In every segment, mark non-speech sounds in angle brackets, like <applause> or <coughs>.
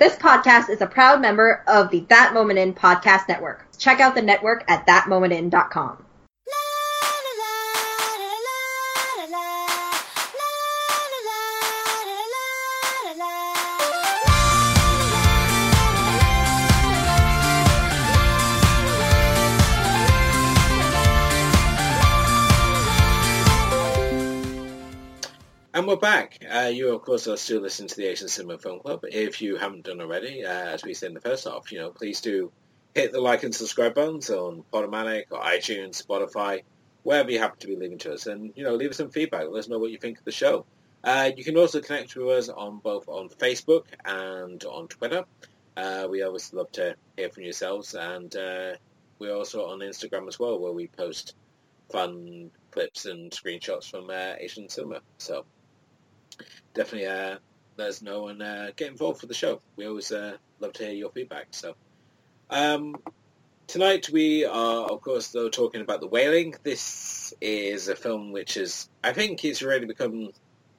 This podcast is a proud member of the That Moment In podcast network. Check out the network at thatmomentin.com. And we're back. Uh, you, of course, are still listening to the Asian Cinema Film Club. If you haven't done already, uh, as we said in the first half, you know, please do hit the like and subscribe buttons on Podomatic or iTunes, Spotify, wherever you happen to be leaving to us. And, you know, leave us some feedback. Let us know what you think of the show. Uh, you can also connect with us on both on Facebook and on Twitter. Uh, we always love to hear from yourselves. And uh, we're also on Instagram as well, where we post fun clips and screenshots from uh, Asian cinema. So definitely uh, let us know and uh, get involved with the show. We always uh, love to hear your feedback. So um, tonight we are, of course, though talking about The Wailing. This is a film which is, I think, it's already become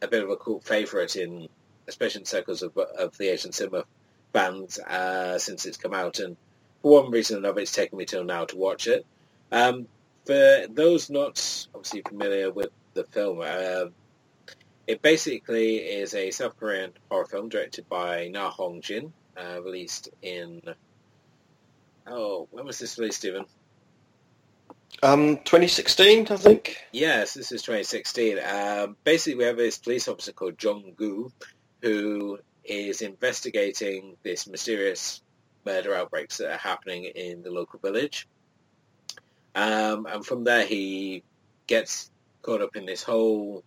a bit of a cult favourite in, especially in circles of, of the Asian cinema fans uh, since it's come out. And for one reason or another, it's taken me till now to watch it. Um, for those not obviously familiar with the film, uh, it basically is a South Korean horror film directed by Na Hong Jin, uh, released in oh when was this released, Stephen? Um, 2016, I think. Yes, this is 2016. Um, basically, we have this police officer called Jong Gu, who is investigating this mysterious murder outbreaks that are happening in the local village. Um, and from there, he gets caught up in this whole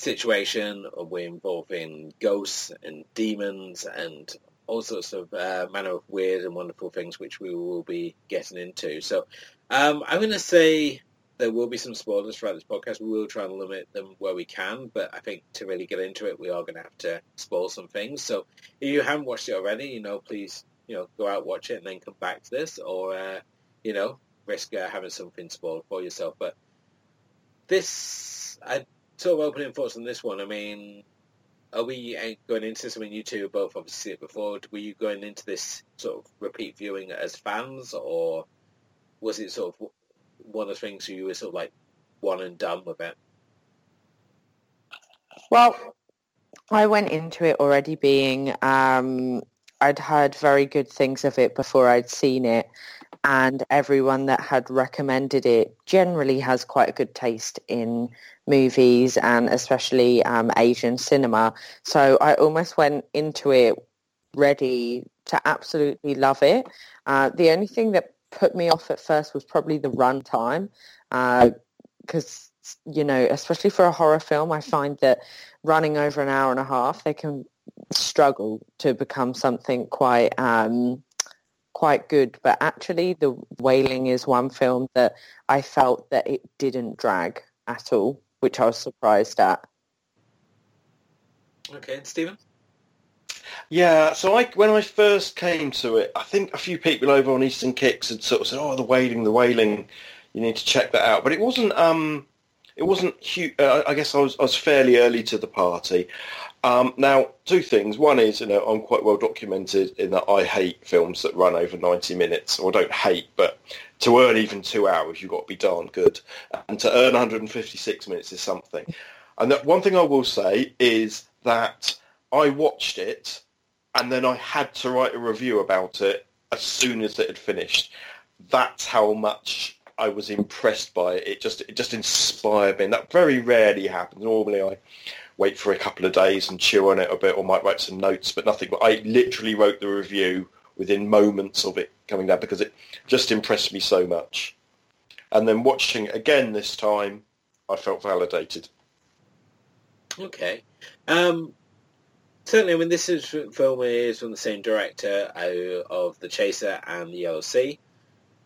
situation we're involving ghosts and demons and all sorts of uh, manner of weird and wonderful things which we will be getting into. So um, I'm going to say there will be some spoilers throughout this podcast. We will try and limit them where we can, but I think to really get into it, we are going to have to spoil some things. So if you haven't watched it already, you know, please, you know, go out, watch it, and then come back to this, or, uh, you know, risk uh, having something spoiled for yourself. But this, I sort of opening thoughts on this one. I mean, are we going into this? I mean, you two both obviously it before. Were you going into this sort of repeat viewing as fans, or was it sort of one of the things you were sort of like one and done with it? Well, I went into it already being um, I'd heard very good things of it before I'd seen it, and everyone that had recommended it generally has quite a good taste in movies and especially um, Asian cinema. So I almost went into it ready to absolutely love it. Uh, the only thing that put me off at first was probably the runtime because, uh, you know, especially for a horror film, I find that running over an hour and a half, they can struggle to become something quite um, quite good. But actually, The Wailing is one film that I felt that it didn't drag at all which I was surprised at. Okay, and Stephen? Yeah, so I when I first came to it, I think a few people over on Eastern Kicks had sort of said, "Oh, the wailing, the wailing, you need to check that out." But it wasn't. Um, it wasn't huge. Uh, I guess I was I was fairly early to the party. Um, now, two things. One is, you know, I'm quite well documented in that I hate films that run over 90 minutes, or don't hate, but to earn even two hours, you've got to be darn good. And to earn 156 minutes is something. And that one thing I will say is that I watched it, and then I had to write a review about it as soon as it had finished. That's how much I was impressed by it. It just it just inspired me. And that very rarely happens. Normally I wait for a couple of days and chew on it a bit or might write some notes, but nothing. But I literally wrote the review within moments of it coming down because it just impressed me so much. And then watching again this time, I felt validated. Okay. Um, certainly, I mean, this is, film is from the same director of The Chaser and The Yellow Sea.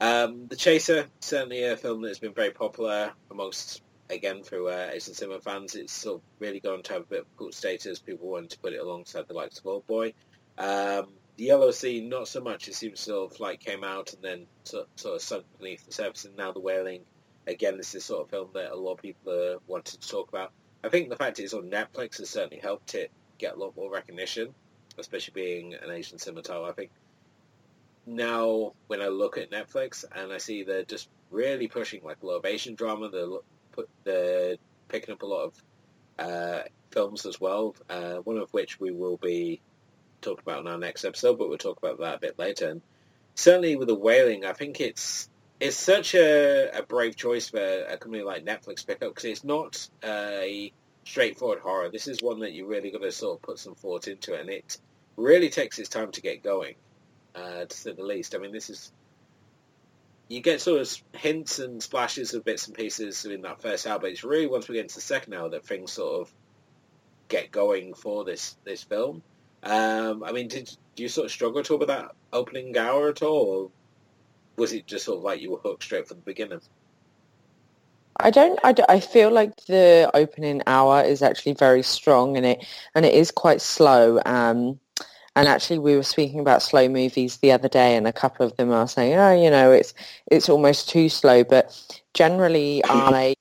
Um, the Chaser, certainly a film that's been very popular amongst again through uh, Asian cinema fans, it's sort of really gone to have a bit of cult status. People wanted to put it alongside the likes of Old Boy. Um, the Yellow Sea, not so much. It seems sort of like came out and then sort, sort of sunk beneath the surface, and now The Wailing. Again, this is sort of film that a lot of people are wanting to talk about. I think the fact it's on Netflix has certainly helped it get a lot more recognition. especially being an Asian cinema title. I think now when I look at Netflix and I see they're just really pushing like a lot of Asian drama, they're, put, they're picking up a lot of uh, films as well, uh, one of which we will be talking about in our next episode, but we'll talk about that a bit later. And certainly with the Wailing, I think it's it's such a, a brave choice for a company like Netflix pick up because it's not a straightforward horror. This is one that you really got to sort of put some thought into, and it really takes its time to get going, uh, to say the least. I mean, this is you get sort of hints and splashes of bits and pieces in that first hour, but it's really once we get into the second hour that things sort of get going for this this film. Um, I mean, did, you sort of struggle at all with that opening hour at all, was it just sort of like you were hooked straight from the beginning? I don't, I don't. I feel like the opening hour is actually very strong, and it and it is quite slow. Um, and actually, we were speaking about slow movies the other day, and a couple of them are saying, "Oh, you know, it's it's almost too slow." But generally, I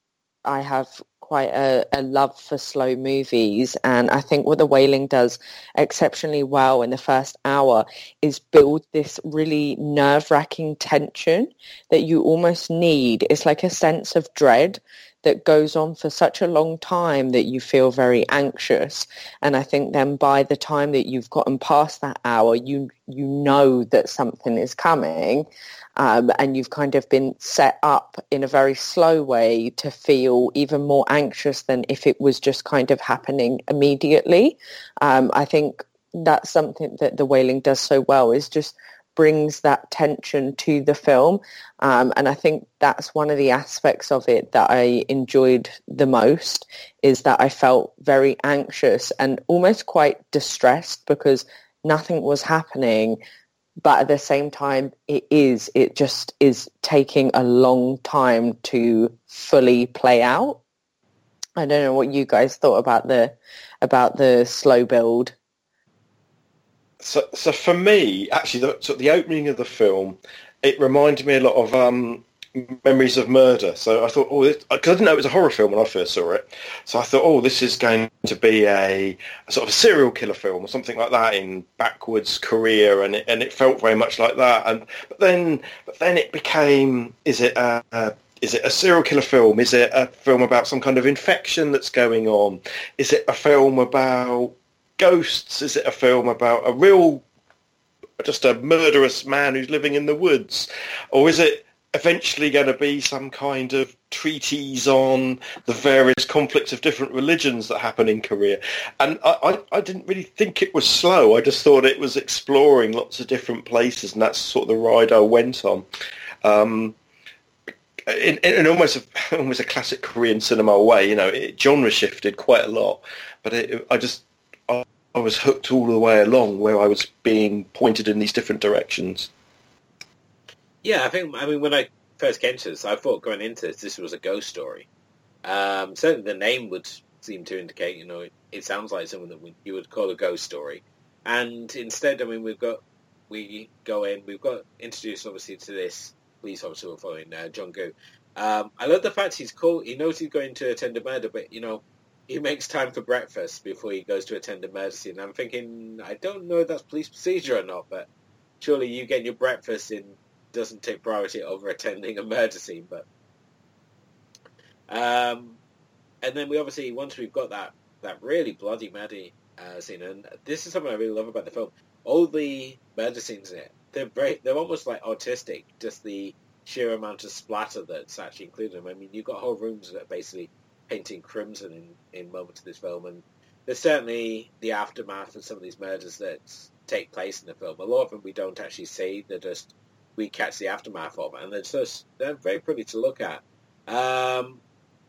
I have quite a, a, love for slow movies and I think what The Wailing does exceptionally well in the first hour is build this really nerve-wracking tension that you almost need. It's like a sense of dread that goes on for such a long time that you feel very anxious. And I think then by the time that you've gotten past that hour, you you know that something is coming um, and you've kind of been set up in a very slow way to feel even more anxious than if it was just kind of happening immediately. Um, I think that's something that the wailing does so well is just brings that tension to the film. Um, and I think that's one of the aspects of it that I enjoyed the most is that I felt very anxious and almost quite distressed because nothing was happening. But at the same time it is it just is taking a long time to fully play out. I don't know what you guys thought about the about the slow build so so for me actually the, so the opening of the film it reminded me a lot of um, Memories of Murder. So I thought, oh, because I didn't know it was a horror film when I first saw it. So I thought, oh, this is going to be a, a sort of a serial killer film or something like that in backwards Korea, and it, and it felt very much like that. And but then, but then it became, is it a, a is it a serial killer film? Is it a film about some kind of infection that's going on? Is it a film about ghosts? Is it a film about a real, just a murderous man who's living in the woods? Or is it eventually going to be some kind of treatise on the various conflicts of different religions that happen in Korea. And I, I, I, didn't really think it was slow. I just thought it was exploring lots of different places, and that's sort of the ride I went on. Um, in, in, almost a, <laughs> almost a classic Korean cinema way, you know, it genre shifted quite a lot, but it, I just I, I was hooked all the way along, where I was being pointed in these different directions. Yeah, I think. I mean, when I first came to this, I thought going into this, this was a ghost story. Um, certainly, the name would seem to indicate. You know, it, it sounds like something that we, you would call a ghost story. And instead, I mean, we've got we go in. We've got introduced obviously to this police officer we're following, uh, Jong Gu. Um, I love the fact he's cool. He knows he's going to attend a murder, but you know, he makes time for breakfast before he goes to attend a murder scene. I'm thinking, I don't know if that's police procedure or not, but surely you get your breakfast in doesn't take priority over attending <laughs> scene. But um, and then we obviously once we've got that that really bloody Maddie uh, scene, and this is something I really love about the film. All the murder scenes in it, they're very, they're almost like artistic. Just the sheer amount of splatter that's actually included. I mean, you've got whole rooms that are basically painting crimson in, in moments of this film, and there's certainly the aftermath of some of these murders that take place in the film. A lot of them we don't actually see; they're just we catch the aftermath of, and they're just they're very pretty to look at. Um,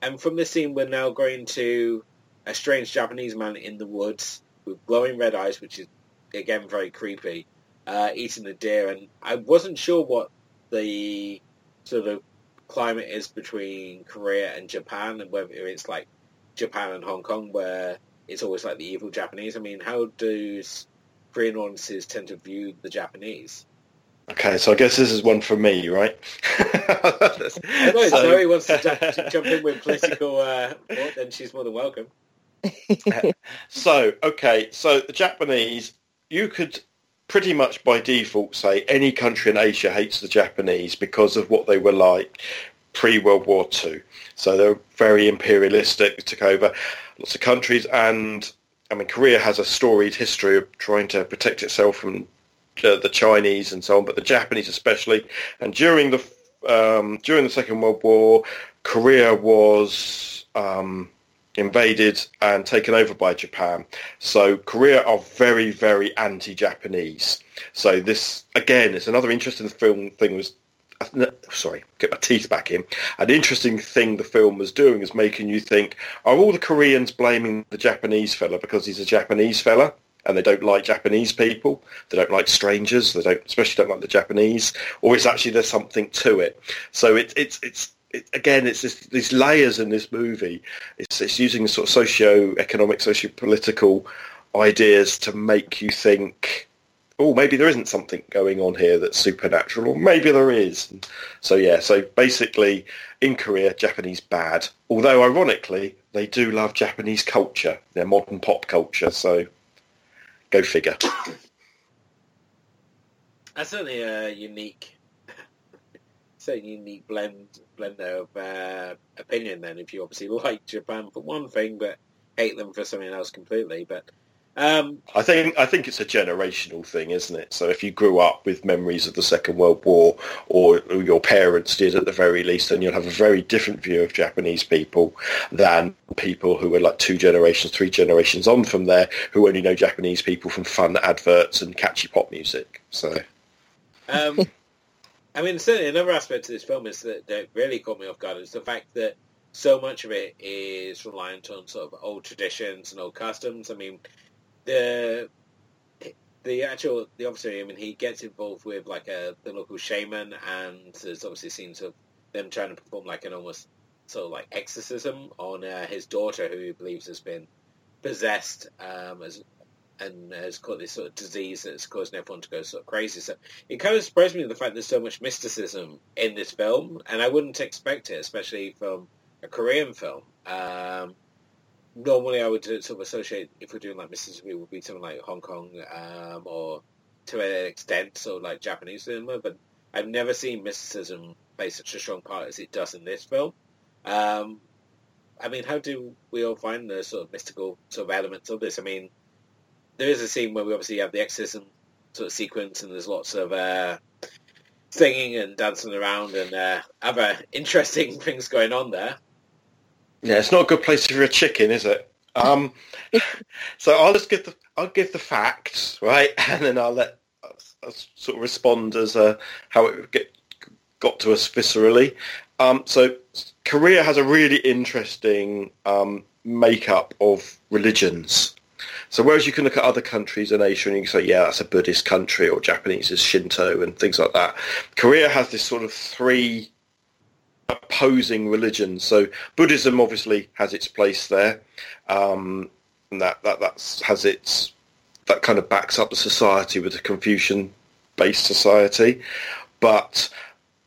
and from this scene, we're now going to a strange Japanese man in the woods with glowing red eyes, which is again very creepy, uh, eating a deer. And I wasn't sure what the sort of climate is between Korea and Japan, and whether it's like Japan and Hong Kong, where it's always like the evil Japanese. I mean, how do Korean audiences tend to view the Japanese? Okay, so I guess this is one for me, right? I know <laughs> so, Zoe wants to jump in with political uh, thought, then she's more than welcome. <laughs> so, okay, so the Japanese, you could pretty much by default say any country in Asia hates the Japanese because of what they were like pre-World War II. So they're very imperialistic, took over lots of countries, and I mean Korea has a storied history of trying to protect itself from uh, the Chinese and so on, but the Japanese especially. And during the um, during the Second World War, Korea was um, invaded and taken over by Japan. So Korea are very, very anti-Japanese. So this, again, is another interesting film thing was sorry, get my teeth back in. An interesting thing the film was doing is making you think, are all the Koreans blaming the Japanese fella because he's a Japanese fella? And they don't like Japanese people. They don't like strangers. They don't, especially don't like the Japanese. Or is actually there's something to it. So it, it's it's it, again, it's these layers in this movie. It's, it's using sort of socio-economic, socio-political ideas to make you think, oh, maybe there isn't something going on here that's supernatural, or maybe there is. So yeah, so basically, in Korea, Japanese bad. Although ironically, they do love Japanese culture, their modern pop culture. So go figure. That's certainly a uh, unique a unique blend blend of uh, opinion. Then, if you obviously <laughs> like Japan for one thing, but hate them for something else completely. But um, I think I think it's a generational thing, isn't it? So if you grew up with memories of the Second World War, or your parents did at the very least, then you'll have a very different view of Japanese people than people who are like two generations, three generations on from there, who only know Japanese people from fun adverts and catchy pop music. So. Um, I mean, certainly another aspect of this film is that, that really caught me off guard is the fact that so much of it is reliant on sort of old traditions and old customs. I mean, the the actual the officer, I mean, he gets involved with like a the local shaman, and there's obviously scenes of them trying to perform like an almost sort of like exorcism on uh, his daughter, who he believes has been possessed um, as and has got this sort of disease that's causing everyone to go sort of crazy. So it kind of surprised me the fact there's so much mysticism in this film, and I wouldn't expect it, especially from a Korean film. Um, normally, I would sort of associate if we're doing like mysticism, it would be something like Hong Kong um, or to an extent, so like Japanese cinema. But I've never seen mysticism play such a strong part as it does in this film. Um, I mean, how do we all find the sort of mystical sort of elements of this? I mean, there is a scene where we obviously have the exorcism sort of sequence, and there's lots of uh, singing and dancing around and uh, other interesting <laughs> things going on there. Yeah, it's not a good place for a chicken, is it? Um, <laughs> so I'll just give the I'll give the facts, right, <laughs> and then I'll let I'll, I'll sort of respond as uh, how it get, got to us viscerally. Um, so Korea has a really interesting um, makeup of religions. So whereas you can look at other countries in Asia and you can say, yeah, that's a Buddhist country or Japanese is Shinto and things like that, Korea has this sort of three opposing religions. So Buddhism obviously has its place there, um, and that that that's, has its that kind of backs up the society with a Confucian-based society, but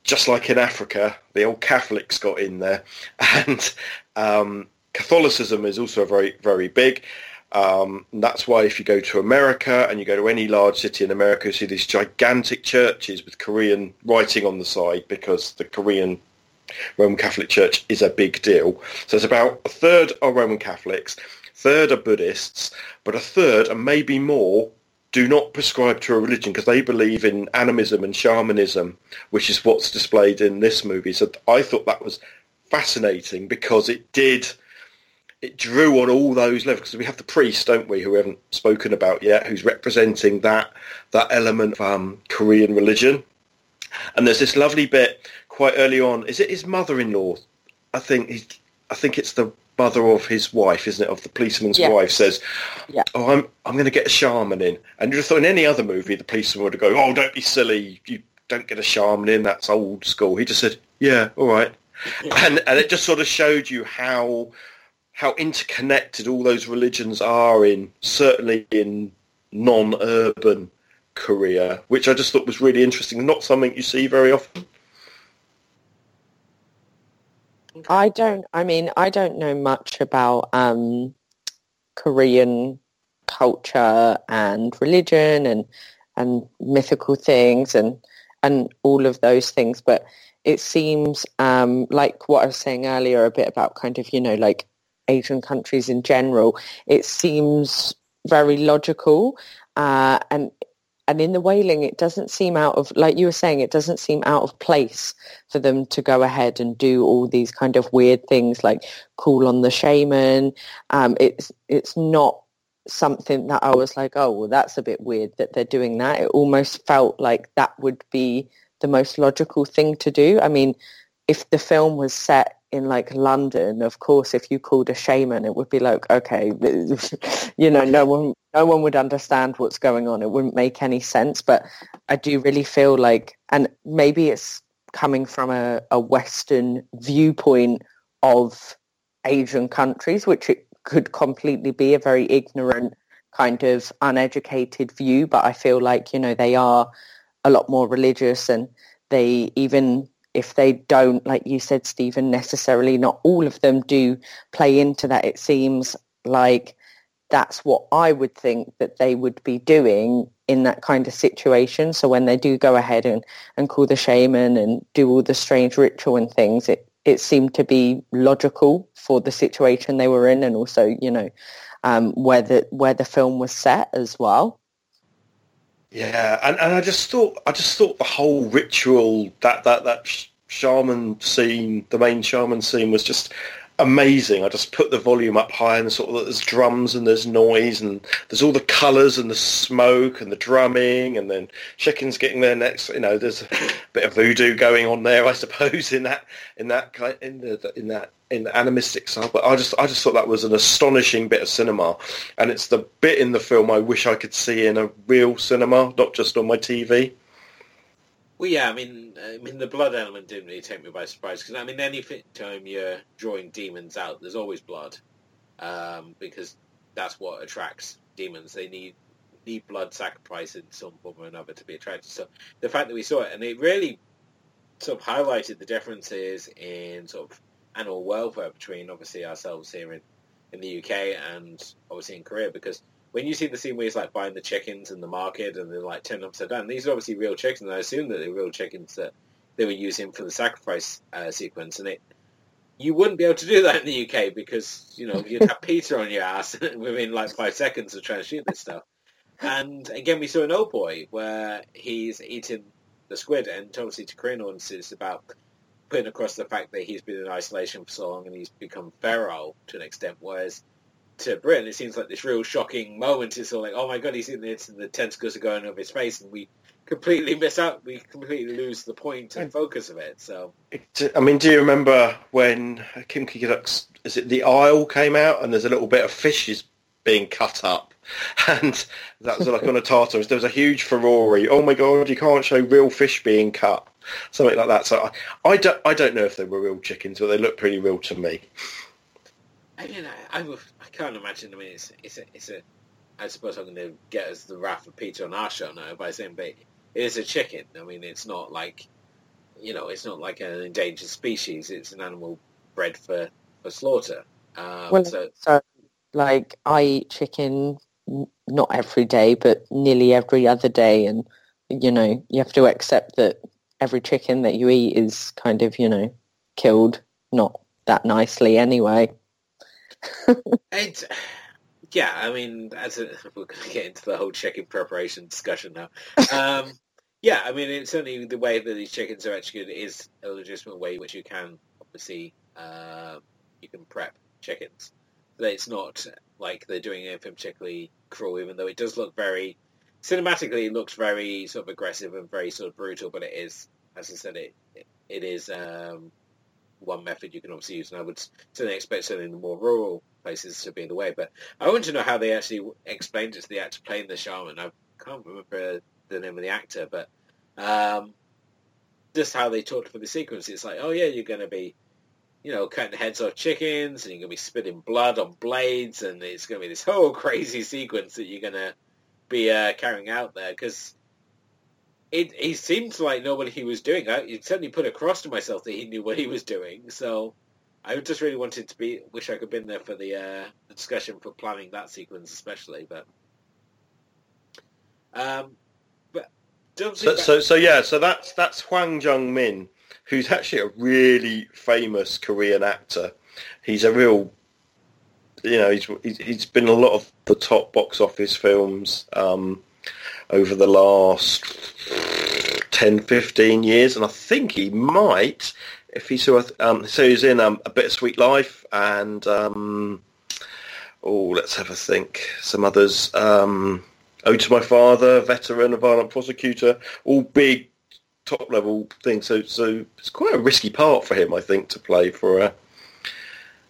just like in Africa, the old Catholics got in there, <laughs> and um, Catholicism is also very very big. Um, that's why if you go to America and you go to any large city in America, you see these gigantic churches with Korean writing on the side because the Korean Roman Catholic Church is a big deal. So it's about a third are Roman Catholics, third are Buddhists, but a third and maybe more do not prescribe to a religion because they believe in animism and shamanism, which is what's displayed in this movie. So I thought that was fascinating because it did it drew on all those levels because we have the priest, don't we, who we haven't spoken about yet, who's representing that that element of um, Korean religion. And there's this lovely bit quite early on. Is it his mother-in-law? I think he's, I think it's the mother of his wife, isn't it? Of the policeman's yeah. wife says, yeah. "Oh, I'm I'm going to get a shaman in." And you thought in any other movie, the policeman would have go, "Oh, don't be silly. You don't get a shaman in. That's old school." He just said, "Yeah, all right." and and it just sort of showed you how how interconnected all those religions are in certainly in non-urban Korea, which I just thought was really interesting. Not something you see very often. I don't. I mean, I don't know much about um, Korean culture and religion and and mythical things and and all of those things. But it seems um, like what I was saying earlier a bit about kind of, you know, like Asian countries in general, it seems very logical. Uh, and and in the wailing, it doesn't seem out of, like you were saying, it doesn't seem out of place for them to go ahead and do all these kind of weird things like call on the shaman. Um, it's it's not something that I was like, oh, well, that's a bit weird that they're doing that. It almost felt like that would be the most logical thing to do. I mean, if the film was set in like London, of course, if you called a shaman, it would be like, okay, <laughs> you know, no one, no one would understand what's going on. It wouldn't make any sense. But I do really feel like, and maybe it's coming from a, a Western viewpoint of Asian countries, which it could completely be a very ignorant kind of uneducated view, but I feel like, you know, they are a lot more religious and they even if they don't, like you said, Stephen, necessarily not all of them do play into that. It seems like that's what I would think that they would be doing in that kind of situation. So when they do go ahead and, and call the shaman and do all the strange ritual and things, it, it seemed to be logical for the situation they were in and also, you know, um, where the where the film was set as well. Yeah, and, and I just thought I just thought the whole ritual that that that shaman scene, the main shaman scene, was just amazing. I just put the volume up high and sort of there's drums and there's noise and there's all the colours and the smoke and the drumming and then chickens getting there next. You know, there's a bit of voodoo going on there, I suppose, <laughs> in that in that kind in the in that in the animistic style. But I just I just thought that was an astonishing bit of cinema, and it's the bit in the film I wish I could see in a real cinema, not just on my TV. Well, yeah, I mean, I mean, the blood element didn't really take me by surprise because I mean, any time you're drawing demons out, there's always blood, um, because that's what attracts demons. They need need blood sacrifice in some form or another to be attracted. So the fact that we saw it, and it really sort of highlighted the differences in sort of animal welfare between obviously ourselves here in in the UK and obviously in Korea, because when you see the scene where he's like buying the chickens in the market and they're like turned upside down, these are obviously real chickens. And I assume that they're real chickens that they were using for the sacrifice uh, sequence. And it, you wouldn't be able to do that in the UK because you know you'd have <laughs> PETA on your ass <laughs> within like five seconds of trying to shoot this stuff. And again, we saw an old boy where he's eating the squid, and obviously to Korean audiences about putting across the fact that he's been in isolation for so long and he's become feral to an extent, whereas to Britain, it seems like this real shocking moment. It's all like, oh my god, he's in this, and the tentacles are going over his face, and we completely miss out. We completely lose the point and focus of it. So, I mean, do you remember when Kim Ki-duk's is it the Isle came out, and there's a little bit of fish is being cut up, <laughs> and that was like on a tartar. There was a huge furore. Oh my god, you can't show real fish being cut, something like that. So I, I don't, I don't know if they were real chickens, but they look pretty real to me. I mean, I, I, I can't imagine. I mean, it's it's a, it's a I suppose I'm going to get us the wrath of PETA on our show now by saying, but it is a chicken. I mean, it's not like you know, it's not like an endangered species. It's an animal bred for for slaughter. Um, well, so, so like I eat chicken not every day, but nearly every other day, and you know, you have to accept that every chicken that you eat is kind of you know killed not that nicely anyway <laughs> and yeah, I mean, as a, <laughs> we're going to get into the whole chicken preparation discussion now. Um, yeah, I mean, it's certainly the way that these chickens are executed is a legitimate way which you can obviously uh, you can prep chickens. But it's not like they're doing anything particularly cruel, even though it does look very cinematically. It looks very sort of aggressive and very sort of brutal, but it is, as I said, it it is um, one method you can obviously use, and I would certainly expect certainly in the more rural places to be the way. But I want to know how they actually explained it to the actor playing the shaman. I can't remember the name of the actor, but um, just how they talked for the sequence. It's like, oh yeah, you're going to be, you know, cutting heads off chickens, and you're going to be spitting blood on blades, and it's going to be this whole <laughs> crazy sequence that you're going to be uh, carrying out there because it he seemed like know what he was doing. I it certainly put across to myself that he knew what he was doing. So I just really wanted to be. Wish I could have been there for the, uh, the discussion for planning that sequence, especially. But Um, but don't So, so, so yeah, so that's that's Hwang Jung Min, who's actually a really famous Korean actor. He's a real, you know, he's he's, he's been a lot of the top box office films um, over the last 10, 15 years, and I think he might, if he saw, um, so he's in um, a Bittersweet Life and um, oh, let's have a think, some others. Um, Ode to My Father, Veteran, A Violent Prosecutor, all big top level things. So, so it's quite a risky part for him, I think, to play for a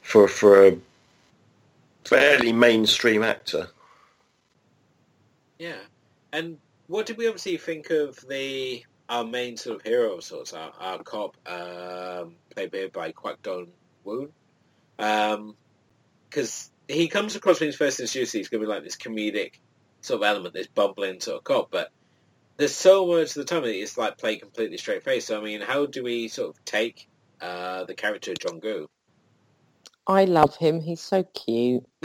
for for a fairly mainstream actor. Yeah. And what did we obviously think of the our main sort of hero of sorts, our, our cop, um, played by Kwak Do Won? Because he comes across when he's first introduced, he's going to be like this comedic sort of element, this bumbling sort of cop, but there's so much of the time that it's like played completely straight face. So I mean, how do we sort of take uh, the character of Jong Gu? I love him. He's so cute. <laughs>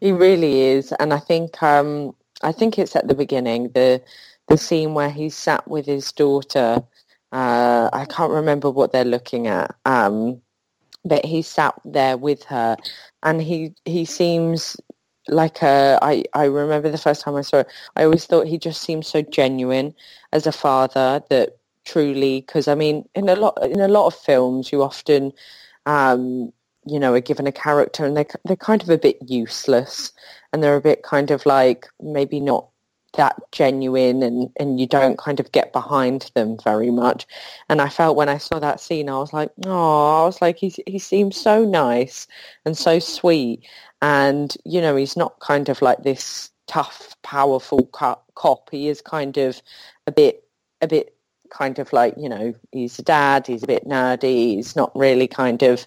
He really is, and I think um, I think it's at the beginning the the scene where he's sat with his daughter. Uh, I can't remember what they're looking at, um, but he sat there with her, and he he seems like a. I I remember the first time I saw it. I always thought he just seemed so genuine as a father that truly because I mean in a lot in a lot of films you often um, you know, are given a character and they're, they're kind of a bit useless and they're a bit kind of like maybe not that genuine and, and you don't kind of get behind them very much. And I felt when I saw that scene, I was like, oh, I was like, he, he seems so nice and so sweet. And, you know, he's not kind of like this tough, powerful cop. cop. He is kind of a bit, a bit kind of like, you know, he's a dad, he's a bit nerdy, he's not really kind of,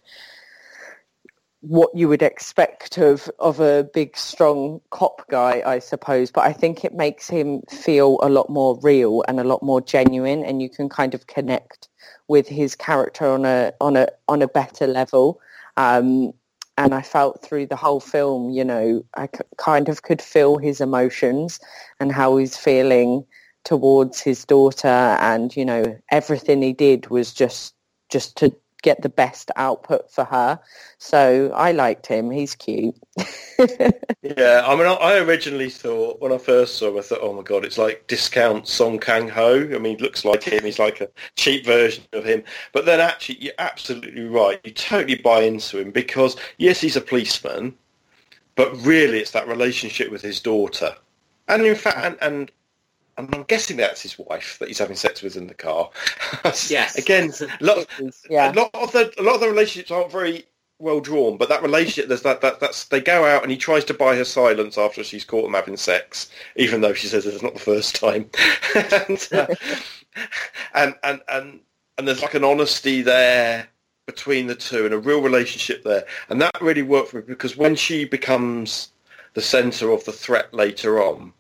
what you would expect of of a big strong cop guy i suppose but i think it makes him feel a lot more real and a lot more genuine and you can kind of connect with his character on a on a on a better level. Um, and i felt through the whole film you know I c- kind of could feel his emotions and how he's feeling towards his daughter and you know everything he did was just just to get the best output for her. So I liked him. He's cute. <laughs> Yeah, I mean, I- originally thought when I first saw him, I thought, oh my god, it's like discount Song Kang Ho. I mean, looks like him. He's like a cheap version of him. But then actually, you're absolutely right. You totally buy into him because yes, he's a policeman, but really, it's that relationship with his daughter, and in fact, and. and and I'm guessing that's his wife that he's having sex with in the car. <laughs> Yes. Again, a lot, <laughs> yeah. a lot of the a lot of the relationships aren't very well drawn, but that relationship there's that, that that's they go out and he tries to buy her silence after she's caught them having sex, even though she says it's not the first time. <laughs> and, uh, and and and and there's like an honesty there between the two and a real relationship there, and that really worked for me because when she becomes the centre of the threat later on,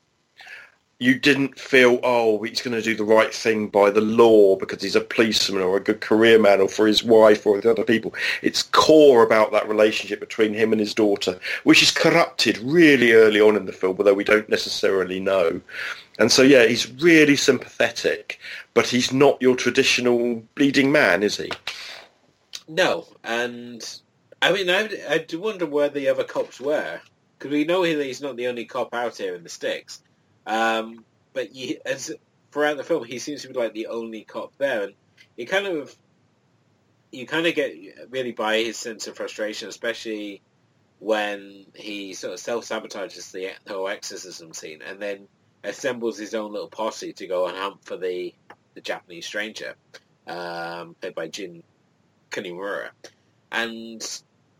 you didn't feel, oh, he's going to do the right thing by the law because he's a policeman or a good career man or for his wife or the other people. It's core about that relationship between him and his daughter, which is corrupted really early on in the film, although we don't necessarily know. And so, yeah, he's really sympathetic, but he's not your traditional bleeding man, is he? No, and I mean, I, I do wonder where the other cops were because we know he- he's not the only cop out here in the sticks. Um, but as throughout the film, he seems to be like the only cop there, and you kind of you kind of get really by his sense of frustration, especially when he sort of self sabotages the, the whole exorcism scene, and then assembles his own little posse to go and hunt for the the Japanese stranger, um, played by Jun Kunimura. And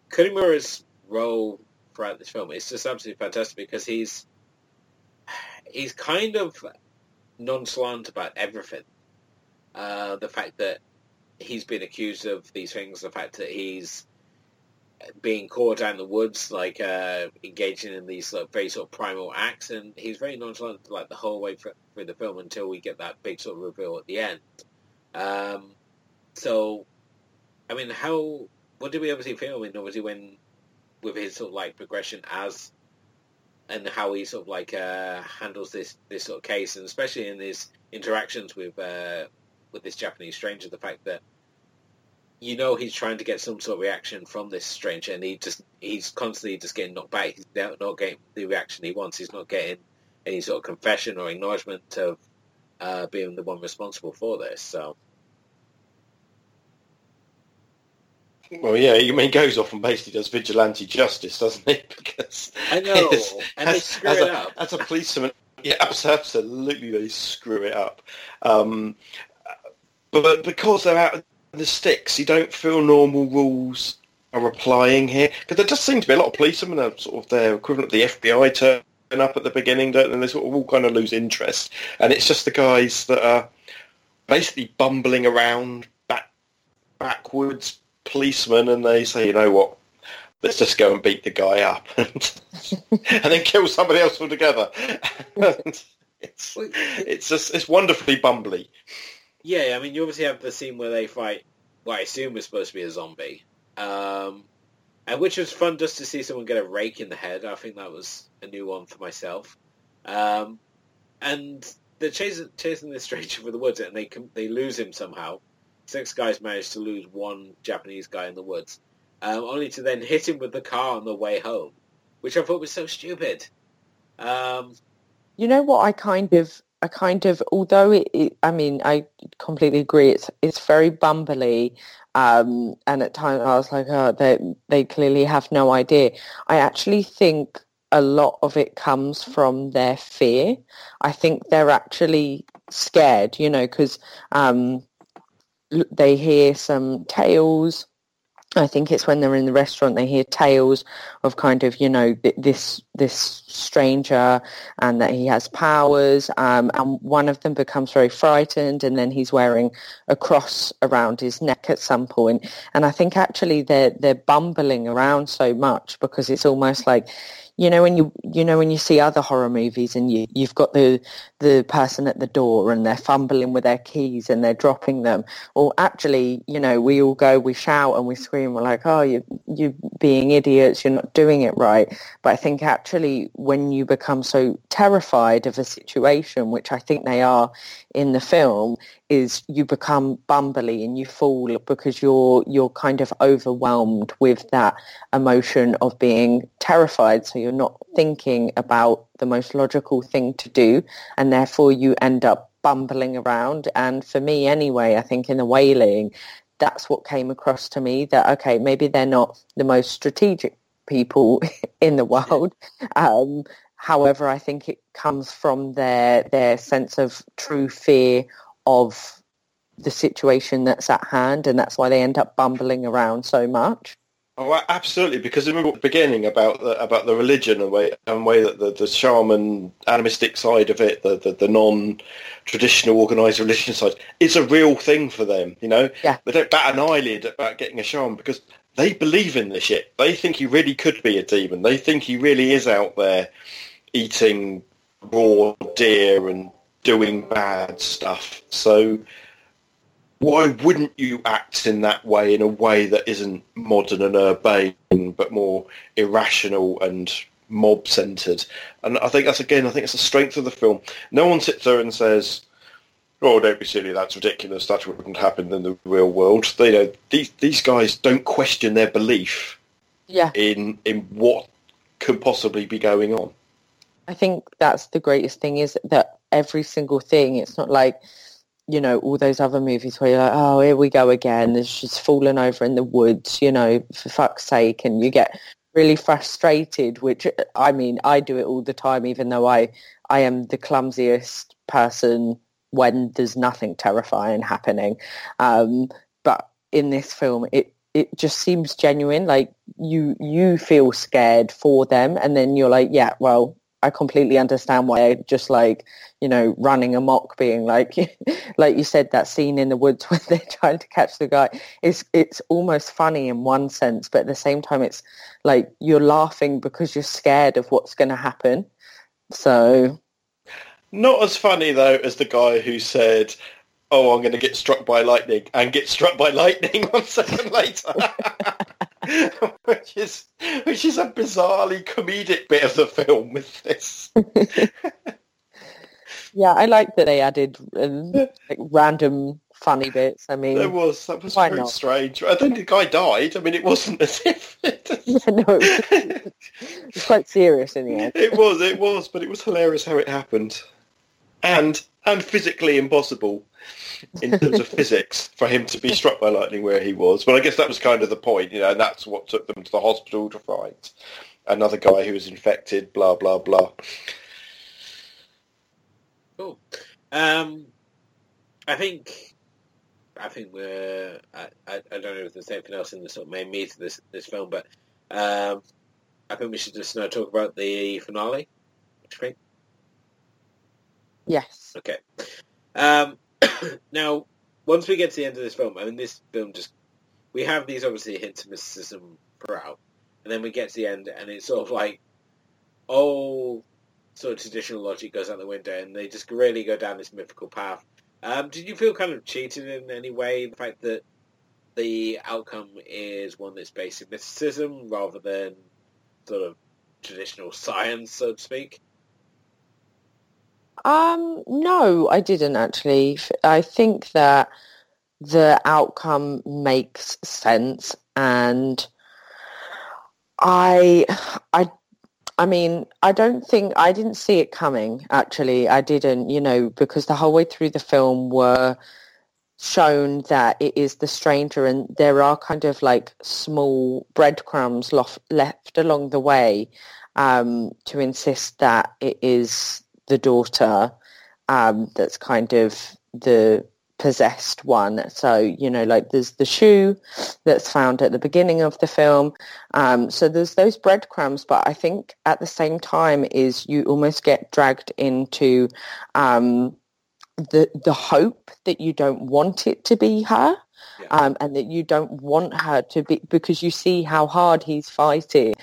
Kunimura's role throughout this film is just absolutely fantastic because he's he's kind of nonchalant about everything. Uh, the fact that he's been accused of these things, the fact that he's being caught down the woods, like uh, engaging in these like, very sort of primal acts, and he's very nonchalant like the whole way through the film until we get that big sort of reveal at the end. Um, so, I mean, how what did we obviously feel? I mean, obviously when with his sort of like progression as and how he sort of like uh, handles this this sort of case, and especially in his interactions with uh, with this Japanese stranger, the fact that you know he's trying to get some sort of reaction from this stranger, and he just he's constantly just getting knocked back. He's not getting the reaction he wants. He's not getting any sort of confession or acknowledgement of uh, being the one responsible for this. So. Well, yeah, I mean, he goes off and basically does vigilante justice, doesn't he? <laughs> Because I know, and as, they screw as it a, up. As a policeman, yeah, absolutely, they screw it up. Um, but because they're out of the sticks, you don't feel normal rules are applying here. Because there does seem to be a lot of policemen, are sort of their equivalent of the FBI turn up at the beginning, don't they? And they sort of all kind of lose interest. And it's just the guys that are basically bumbling around back, backwards policemen, and they say, you know what, let's just go and beat the guy up <laughs> and, and then kill somebody else altogether. <laughs> it's, it's just, it's wonderfully bumbly. Yeah, I mean, you obviously have the scene where they fight what I assume was supposed to be a zombie, um, and which was fun just to see someone get a rake in the head. I think that was a new one for myself. Um, and they're chasing, chasing this <laughs> stranger for the woods, and they they lose him somehow. Six guys managed to lose one Japanese guy in the woods, um, only to then hit him with the car on the way home, which I thought was so stupid. Um, you know what I kind of I kind of, although it, it, I mean, I completely agree. It's it's very bumbly, um, and at times I was like, oh, they they clearly have no idea. I actually think a lot of it comes from their fear. I think they're actually scared, you know, because um, they hear some tales I think it's when they're in the restaurant they hear tales of kind of you know this this stranger and that he has powers um, and one of them becomes very frightened and then he's wearing a cross around his neck at some point. and I think actually they're they're bumbling around so much because it's almost like you know when you you know when you see other horror movies and you you've got the the person at the door and they're fumbling with their keys and they're dropping them or actually you know we all go we shout and we scream we're like oh you you being idiots you're not doing it right. But i think actually when you become so terrified of a situation which i think they are in the film is you become bumbly and you fall because you're you're kind of overwhelmed with that emotion of being terrified. So you're not thinking about the most logical thing to do and therefore you end up bumbling around. And for me anyway i think in the wailing that's what came across to me that okay maybe they're not the most strategic people <laughs> in the world. Um, However, I think it comes from their their sense of true fear of the situation that's at hand, and that's why they end up bumbling around so much. Oh, absolutely! Because remember at the beginning about the about the religion and way and way that the, the shaman animistic side of it, the the, the non traditional organised religion side, is a real thing for them. You know, yeah. they don't bat an eyelid about getting a shaman because they believe in the shit. They think he really could be a demon. They think he really is out there eating raw deer and doing bad stuff. So why wouldn't you act in that way, in a way that isn't modern and urbane, but more irrational and mob-centered? And I think that's, again, I think it's the strength of the film. No one sits there and says, oh, don't be silly, that's ridiculous, that wouldn't happen in the real world. They, you know, these, these guys don't question their belief yeah. in, in what could possibly be going on. I think that's the greatest thing is that every single thing, it's not like, you know, all those other movies where you're like, oh, here we go again. Just fallen over in the woods, you know, for fuck's sake. And you get really frustrated, which, I mean, I do it all the time, even though I, I am the clumsiest person when there's nothing terrifying happening. Um, but in this film, it, it just seems genuine. Like you, you feel scared for them. And then you're like, yeah, well, I completely understand why just like, you know, running amok being like, <laughs> like you said, that scene in the woods <laughs> when they're trying to catch the guy. It's, it's almost funny in one sense, but at the same time, it's like you're laughing because you're scared of what's going to happen. So. Not as funny though as the guy who said, oh, I'm going to get struck by lightning and get struck by lightning <laughs> one second later. <laughs> which is which is a bizarrely comedic bit of the film with this. <laughs> yeah, I like that they added um, like random funny bits. I mean, there was that was very not? strange. And then the guy died. I mean, it wasn't as if <laughs> yeah, no, it was, it was quite serious in the end. it was, it was, but it was hilarious how it happened, and and physically impossible in terms of physics for him to be <laughs> struck by lightning where he was. But I guess that was kind of the point, you know, and that's what took them to the hospital to find another guy who was infected. Blah blah blah. Cool. Um, I think I think we're I, I, I don't know if there's anything else in the sort of main meat of this this film, but um, I think we should just now talk about the finale. What do you think? Yes. Okay. Um, <coughs> now, once we get to the end of this film, I mean, this film just we have these obviously hints of mysticism throughout, and then we get to the end, and it's sort of like all sort of traditional logic goes out the window, and they just really go down this mythical path. Um, did you feel kind of cheated in any way? The fact that the outcome is one that's based in mysticism rather than sort of traditional science, so to speak. Um, no, I didn't actually. I think that the outcome makes sense, and I, I, I mean, I don't think I didn't see it coming. Actually, I didn't. You know, because the whole way through the film were shown that it is the stranger, and there are kind of like small breadcrumbs lof- left along the way um, to insist that it is the daughter um, that's kind of the possessed one. So, you know, like there's the shoe that's found at the beginning of the film. Um, so there's those breadcrumbs, but I think at the same time is you almost get dragged into um, the the hope that you don't want it to be her. Yeah. Um, and that you don't want her to be because you see how hard he's fighting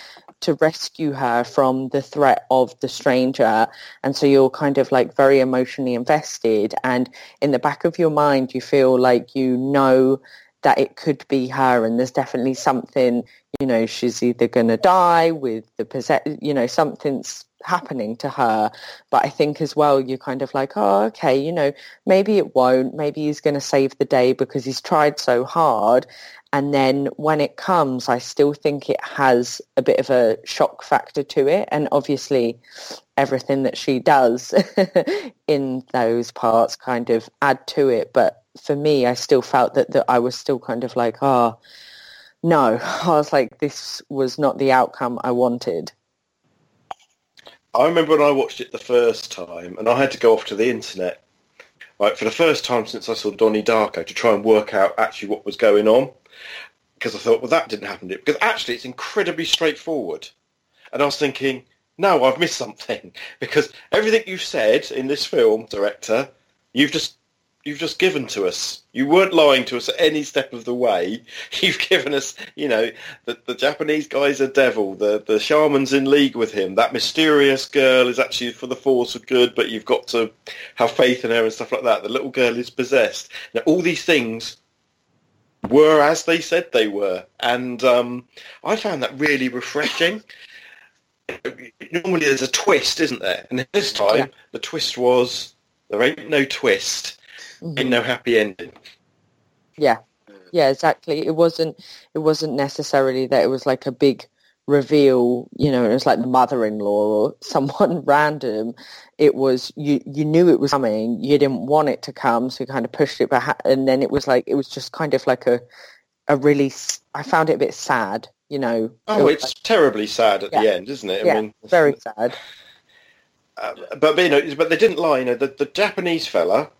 to rescue her from the threat of the stranger. And so you're kind of like very emotionally invested and in the back of your mind you feel like you know that it could be her and there's definitely something you know she's either going to die with the possess you know something's happening to her. But i think as well you're kind of like oh okay you know maybe it won't. Maybe he's going to save the day because he's tried so hard and then when it comes i still think it has a bit of a shock factor to it. And obviously everything that she does <laughs> in those parts kind of add to it. But for me i still felt that, that i was still kind of like oh no. <laughs> I was like this was not the outcome i wanted. I remember when I watched it the first time, and I had to go off to the internet, right, for the first time since I saw Donnie Darko to try and work out actually what was going on, because I thought, well, that didn't happen. Because actually, it's incredibly straightforward, and I was thinking, no, I've missed something <laughs> because everything you've said in this film, director, you've just you've just given to us. You weren't lying to us at any step of the way. <laughs> You've given us, you know, the, the Japanese guy's a devil. The the shaman's in league with him. That mysterious girl is actually for the force of good, but you've got to have faith in her and stuff like that. The little girl is possessed. Now, all these things were as they said they were, and um, I found that really refreshing. Normally, there's a twist, isn't there? And this time, Yeah. the twist was there ain't no twist, ain't no happy ending. Yeah, yeah, exactly. It wasn't. It wasn't necessarily that it was like a big reveal. You know, it was like the mother-in-law or <laughs> someone random. It was you. You knew it was coming. You didn't want it to come, so you kind of pushed it back. And then it was like it was just kind of like a a really. I found it a bit sad. You know. Oh, It it's was terribly sad at the end, isn't it? like- yeah, very sad. Uh, but you know, but they didn't lie. You know, the, the Japanese fella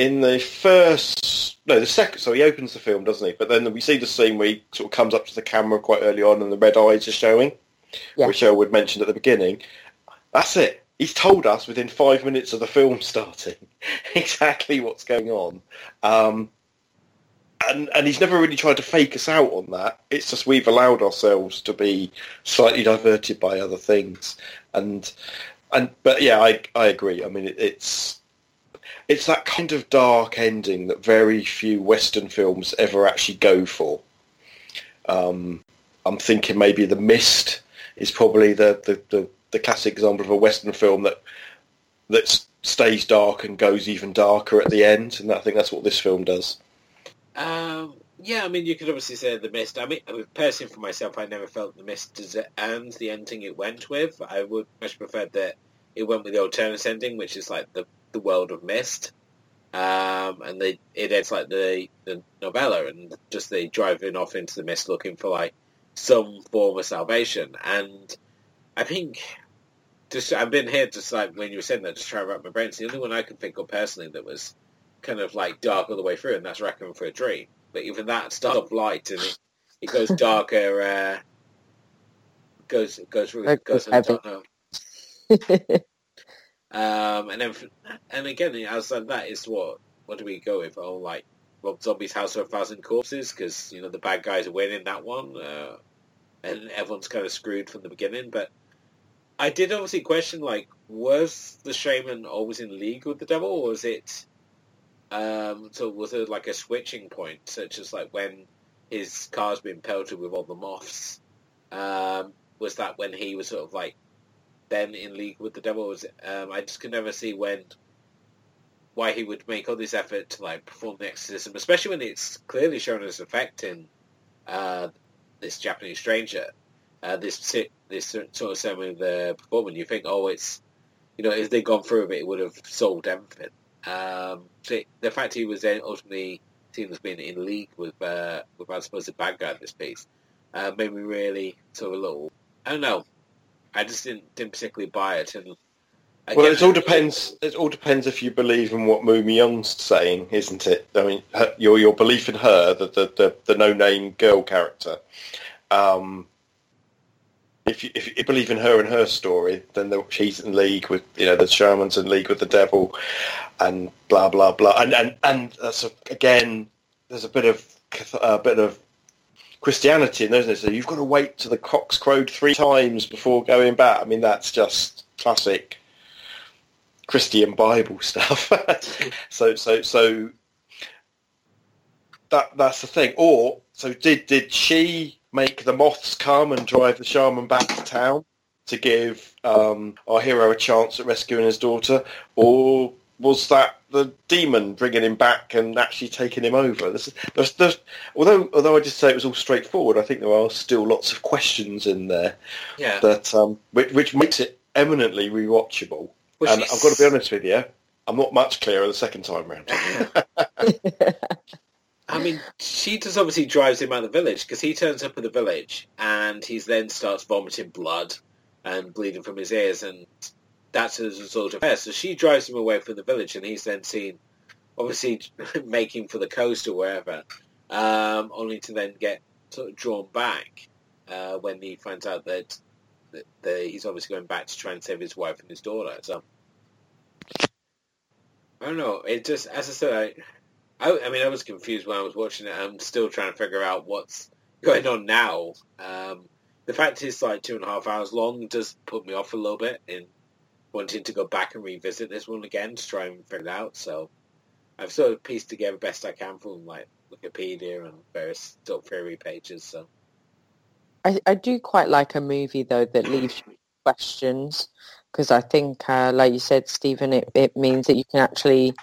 in the first, no, the second. So he opens the film, doesn't he? But then we see the scene where he sort of comes up to the camera quite early on, and the red eyes are showing, Yeah. which Elwood mentioned at the beginning. That's it. He's told us within five minutes of the film <laughs> starting exactly what's going on. Um, and, and he's never really tried to fake us out on that. It's just we've allowed ourselves to be slightly diverted by other things. And and but yeah, I I agree. I mean, it, it's it's that kind of dark ending that very few Western films ever actually go for. Um, I'm thinking maybe The Mist is probably the, the, the, the classic example of a Western film that that stays dark and goes even darker at the end, and I think that's what this film does. Um, yeah, I mean, you could obviously say The Mist. I mean, I mean, personally for myself, I never felt The Mist and the ending it went with. I would much prefer that it went with the alternate ending, which is like the, the world of Mist. Um, and they, it ends like the, the novella and just they driving off into the mist looking for like some form of salvation. And I think just I've been here just like when you were saying that, just trying to wrap my brain. It's the only one I can think of personally that was kind of like dark all the way through, and that's Requiem for a Dream. But even that starts off light and it, it goes <laughs> darker. Uh, goes goes really goes. I don't know. <laughs> um, and then and again, outside that is what what do we go with? Oh, like Rob Zombie's House of a Thousand Corpses because you know the bad guys are winning that one, uh, and everyone's kind of screwed from the beginning. But I did obviously question, like, was the shaman always in league with the devil, or was it, um, so was it like a switching point, such as like when his car's been pelted with all the moths? Um, was that when he was sort of like then in league with the devil? Was um, I just could never see when why he would make all this effort to like perform the exorcism, especially when it's clearly shown as affecting uh, this Japanese stranger. Uh, this this sort of ceremony the performance, you think, oh, it's you know, if they'd gone through with it, it would have solved everything. Um, so the fact he was then ultimately seen as being in league with uh, with I suppose the bad guy in this piece uh, made me really sort of a little. I don't know. I just didn't didn't particularly buy it, and well, it all depends. It all depends if you believe in what Moo-myung's saying, isn't it? I mean, her, your your belief in her, the the, the, the no name girl character. Um, if you, if you believe in her and her story, then the, she's in league with you know the shaman's in league with the devil, and blah blah blah. And and and that's a, again, there's a bit of a bit of Christianity isn't it? So you've got to wait till the cocks crowed three times before going back. I mean, that's just classic Christian Bible <laughs> stuff. so so so that that's the thing. Or so did did she make the moths come and drive the shaman back to town to give um, our hero a chance at rescuing his daughter, or was that the demon bringing him back and actually taking him over? There's, there's, there's, although although I just say it was all straightforward, I think there are still lots of questions in there yeah. that um, which, which, makes it eminently rewatchable. Well, and. I've got to be honest with you, I'm not much clearer the second time round. <laughs> I mean, she just obviously drives him out of the village because he turns up at the village and he then starts vomiting blood and bleeding from his ears, and that's as a result of her. So she drives him away from the village, and he's then seen, obviously, <laughs> making for the coast or wherever, um, only to then get sort of drawn back uh, when he finds out that, that, that he's obviously going back to try and save his wife and his daughter. So I don't know. It just, as I said, I, I, I, mean, I was confused when I was watching it. I'm still trying to figure out what's <laughs> going on now. Um, the fact it's like two and a half hours long does put me off a little bit in wanting to go back and revisit this one again to try and figure it out. So I've sort of pieced together best I can from like Wikipedia and various sort theory pages. So I, I do quite like a movie though that leaves questions because I think, uh, like you said, Stephen, it, it means that you can actually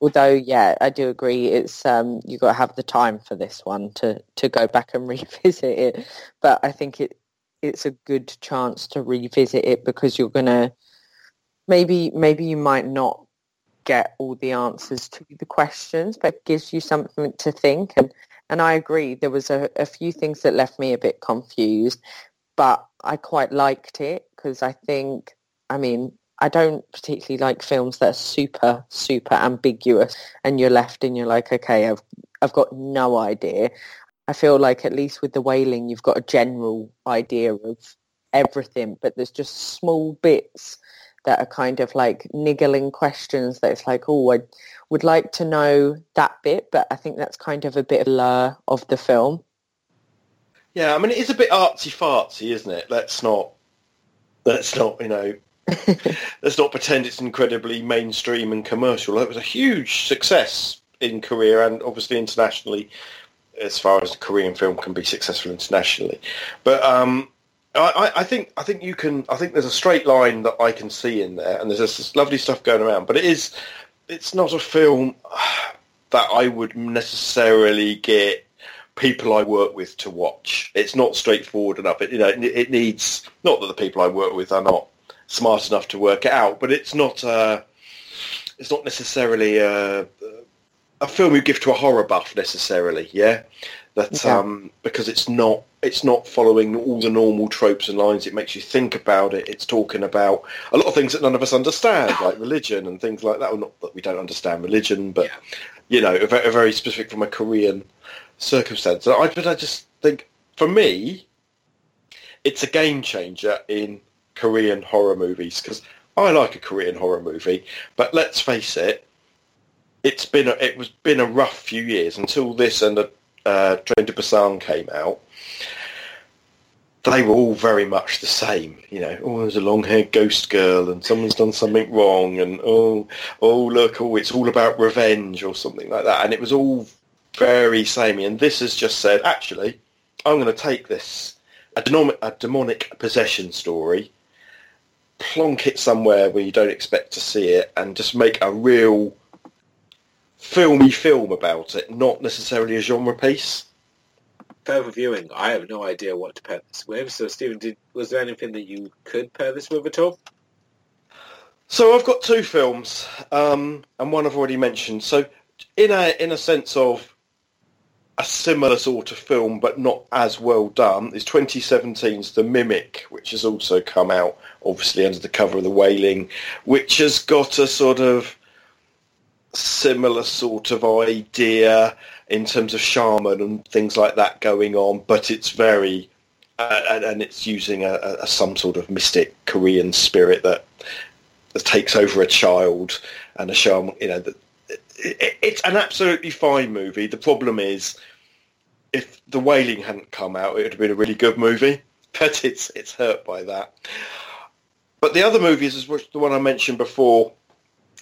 although yeah i do agree it's um you got to have the time for this one to to go back and <laughs> revisit it but i think it it's a good chance to revisit it because you're gonna maybe maybe you might not get all the answers to the questions but it gives you something to think and and i agree there was a, a few things that left me a bit confused but i quite liked it because i think i mean I don't particularly like films that are super, super ambiguous and you're left and you're like, okay, I've, I've got no idea. I feel like at least with the wailing, you've got a general idea of everything, but there's just small bits that are kind of like niggling questions that it's like, oh, I would like to know that bit, but I think that's kind of a bit of lure of the film. Yeah, I mean, it is a bit artsy-fartsy, isn't it? Let's not, let's not, you know, <laughs> let's not pretend it's incredibly mainstream and commercial. It was a huge success in Korea and obviously internationally as far as a Korean film can be successful internationally. But um, I, I, think I think you can. I think there's a straight line that I can see in there, and there's this lovely stuff going around. But it is, it's not a film that I would necessarily get people I work with to watch. It's not straightforward enough. It, you know, it, it needs not that the people I work with are not smart enough to work it out, but it's not. Uh, it's not necessarily a, a film you give to a horror buff necessarily. Yeah, that yeah. um, because it's not it's not following all the normal tropes and lines. It makes you think about it. It's talking about a lot of things that none of us understand, <coughs> like religion and things like that. Well, not that we don't understand religion, but yeah. you know, a, a, very specific from a Korean circumstance. I, but I just think, for me, it's a game changer in Korean horror movies because I like a Korean horror movie, but let's face it, it's been a, it was been a rough few years until this and the uh, Train to Busan came out, they were all very much the same. You know, oh, there's a long-haired ghost girl, and someone's done something wrong, and oh, oh, look, oh, it's all about revenge or something like that. And it was all very samey. And this has just said, actually, I'm going to take this a demonic, a demonic possession story, plonk it somewhere where you don't expect to see it, and just make a real filmy film about it, not necessarily a genre piece. Further viewing, I have no idea what to pair this with. So, Stephen, did, was there anything that you could pair this with at all? So I've got two films, um, and one I've already mentioned. So, in a in a sense of a similar sort of film, but not as well done, is 2017's The Mimic, which has also come out, obviously under the cover of The Wailing, which has got a sort of similar sort of idea in terms of shaman and things like that going on, but it's very uh, and, and, it's using a, a, some sort of mystic Korean spirit that, that takes over a child and a shaman. You know, it, it, it's an absolutely fine movie. The problem is, if The Wailing hadn't come out, it would have been a really good movie. <laughs> But it's it's hurt by that. But the other movies, is the one I mentioned before,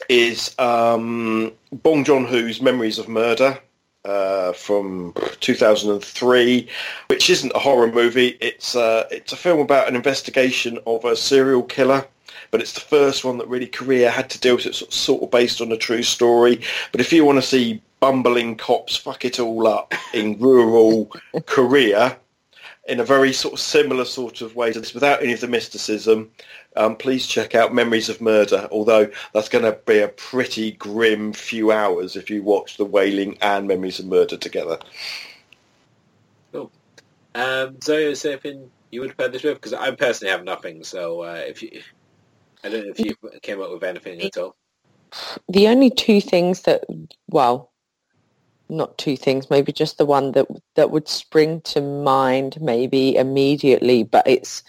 is um, Bong Joon-ho's Memories of Murder uh, from 2003, which isn't a horror movie. It's uh, it's a film about an investigation of a serial killer. But it's the first one that really Korea had to deal with. It's sort of based on a true story. But if you want to see bumbling cops fuck it all up in rural Korea, in a very sort of similar sort of way to this, without any of the mysticism, um, please check out Memories of Murder, although that's going to be a pretty grim few hours if you watch The Wailing and Memories of Murder together. Cool. Um, so is there anything you would pair this with? Because I personally have nothing, so uh, if you... I don't know if you came up with anything at all. The only two things that, well, not two things, maybe just the one that that would spring to mind maybe immediately, but it's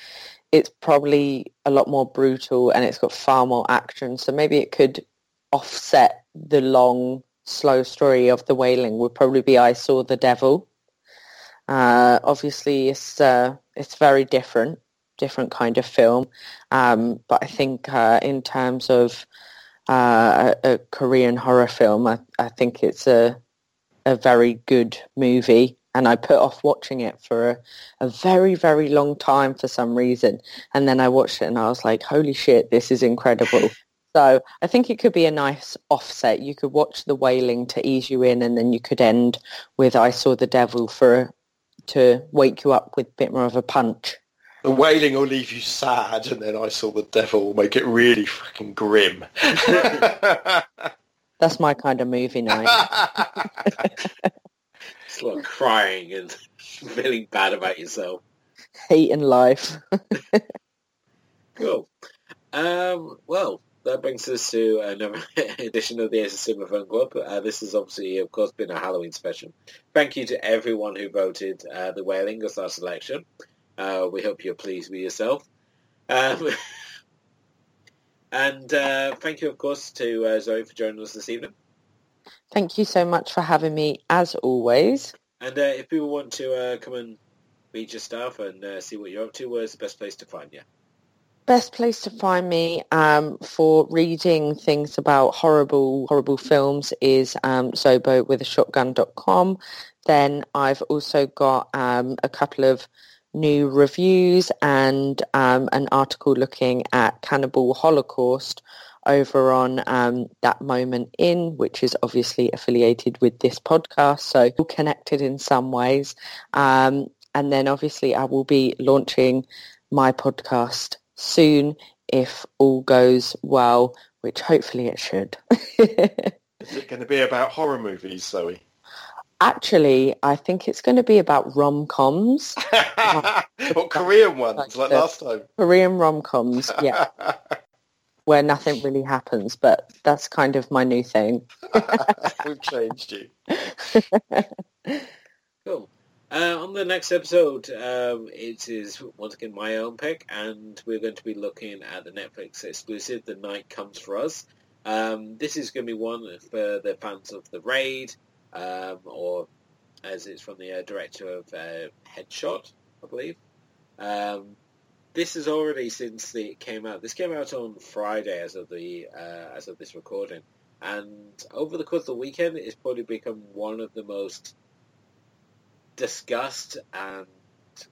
it's probably a lot more brutal and it's got far more action. So maybe it could offset the long, slow story of the wailing would probably be I Saw the Devil. Uh, obviously, it's uh, it's very different, different kind of film. Um, but I think uh, in terms of uh, a, a, Korean horror film, I, I think it's a a very good movie and I put off watching it for a, a, very, very long time for some reason. And then I watched it and I was like, holy shit, this is incredible. so I think it could be a nice offset. You could watch The Wailing to ease you in and then you could end with I Saw the Devil for to wake you up with a bit more of a punch. The wailing will leave you sad, and then I saw the devil will make it really fucking grim. <laughs> That's my kind of movie night. <laughs> <laughs> it's like crying and <laughs> feeling bad about yourself. hate Hating life. cool. Um, well, that brings us to another edition of the Ace of Film Club. Uh, this has obviously, of course, been a Halloween special. Thank you to everyone who voted uh, The Wailing as our selection. Uh, we hope you're pleased with yourself. Um, And uh, thank you, of course, to uh, Zoe for joining us this evening. Thank you so much for having me, as always. And uh, if people want to uh, come and meet your staff and uh, see what you're up to, where's the best place to find you? best place to find me um, for reading things about horrible, horrible films is um, Zobo with a shotgun.com. Then I've also got um, a couple of new reviews and um, an article looking at Cannibal Holocaust over on um, that moment in, which is obviously affiliated with this podcast, so connected in some ways. Um, and then obviously I will be launching my podcast soon if all goes well, which hopefully it should. <laughs> is it going to be about horror movies, Zoe? Actually, I think it's going to be about rom-coms. <laughs> or Korean ones, like last time. Korean rom-coms, yeah. <laughs> Where nothing really happens, but that's kind of my new thing. <laughs> We've changed you. cool. Uh, on the next episode, um, it is once again my own pick, and we're going to be looking at the Netflix exclusive, The Night Comes For Us. Um, this is going to be one for the fans of The Raid, um, or as it's from the uh, director of uh, Headshot, I believe. Um, this is already since the, it came out. This came out on Friday as of the uh, as of this recording, and over the course of the weekend, it's probably become one of the most discussed and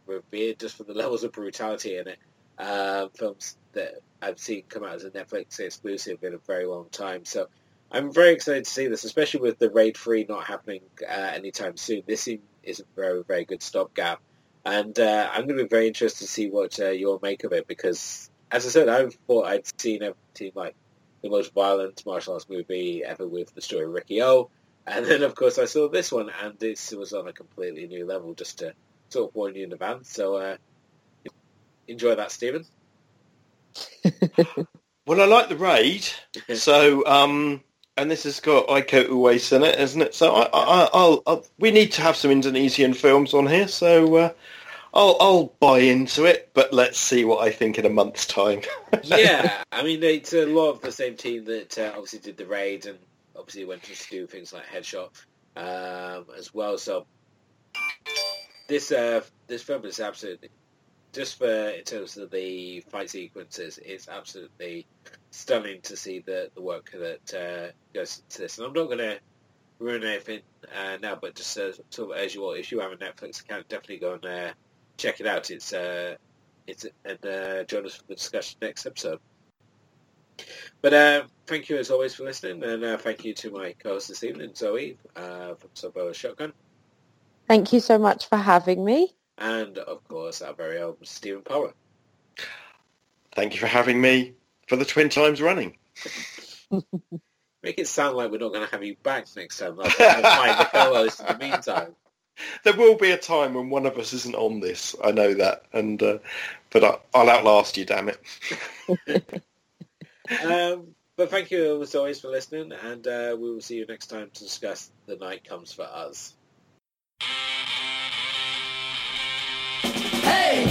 revered just for the <laughs> levels of brutality in it. Uh, films that I've seen come out as a Netflix exclusive in a very long time. So I'm very excited to see this, especially with the Raid 3 not happening uh, anytime soon. This is a very, very good stopgap. And uh, I'm going to be very interested to see what uh, you'll make of it because, as I said, I thought I'd seen everything like the most violent martial arts movie ever with the story of Ricky O. And then, of course, I saw this one, and this was on a completely new level, just to sort of warn you in advance. So, uh, enjoy that, Stephen. <laughs> well, I like the raid, <laughs> so um, and this has got Iko Uwais in it, isn't it? So I, will I'll, we need to have some Indonesian films on here, so uh, I'll, I'll buy into it. But let's see what I think in a month's time. <laughs> yeah, I mean, it's a lot of the same team that uh, obviously did the raid and obviously went to do things like Headshot um, as well. So this uh, this film is absolutely just for in terms of the fight sequences, it's absolutely stunning to see the the work that uh, goes into this. And I'm not going to ruin anything uh, now, but just uh, sort of as you all, if you have a Netflix account, definitely go and uh, check it out. It's uh, it's and uh, join us for the discussion next episode. But uh, thank you as always for listening, and uh, thank you to my co-host this evening, Zoe uh, from Zobo Shotgun. Thank you so much for having me. And of course, our very own Stephen Power. Thank you for having me for the twin times running. <laughs> Make it sound like we're not going to have you back next time. Like, find the co-host in the meantime. <laughs> There will be a time when one of us isn't on this. I know that, and uh, but I, I'll outlast you. Damn it. <laughs> um, but thank you as always for listening, and uh, we will see you next time to discuss The Night Comes For Us. Hey! Hey!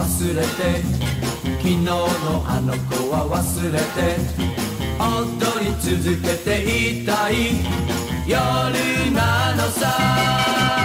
忘れて昨日のあの子は忘れて踊り続けていたい。夜なのさ。